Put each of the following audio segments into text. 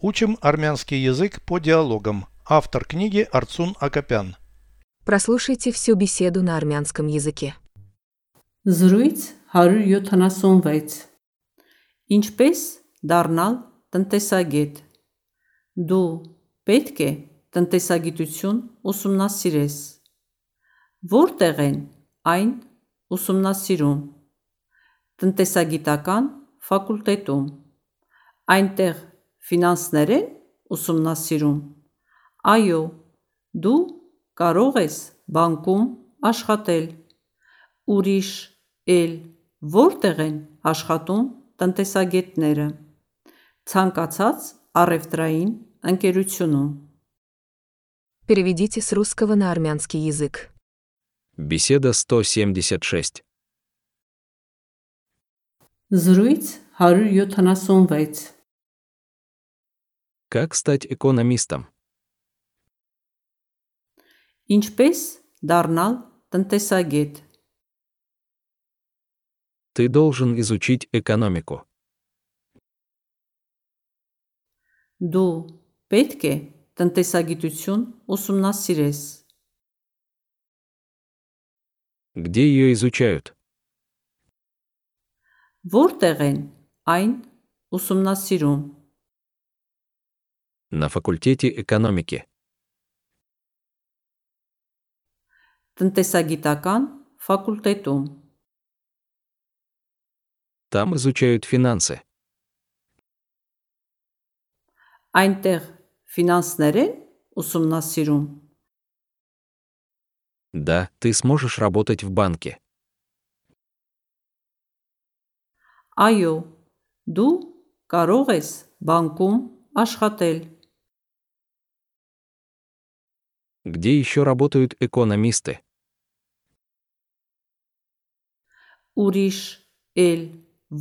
Учим армянский язык по диалогам. Автор книги Арцун Акопян. Прослушайте всю беседу на армянском языке. Զրույց 176 Ինչպես դառնալ տնտեսագետ Դու պետք է տնտեսագիտություն ուսումնասիրես Որտեղ են այն ուսումնասիրում Տնտեսագիտական ֆակուլտետում Այնտեղ ֆինանսներ են ուսումնասիրում Այո դու կարող ես բանկում աշխատել Ուրիշ էլ որտեղ են աշխատում տնտեսագետները ցանկացած առևտրային ընկերությունում Переведите с русского на армянский язык. Беседа 176. Զրույց 176 Как стать экономистом? Ինչպես դառնալ տնտեսագետ Ты должен изучить экономику. Դու պետք է տնտեսագիտություն ուսումնասիրես Где ее изучают? Որտեղ են այն ուսումնասիրում На факультете экономики. տնտեսագիտական ֆակուլտետում Там изучают финансы. այնտեղ ֆինանսներ են ուսումնասիրում Да, ты сможешь работать в банке. Այո դու կարող ես բանկում աշխատել Где еще работают экономисты? ուրիշ էլ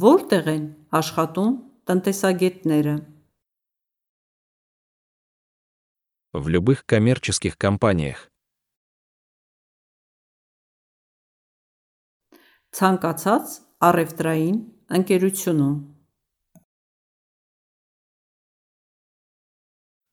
որտեղ են աշխատում տնտեսագետները В любых коммерческих компаниях. ցանկացած առևտրային ընկերությունում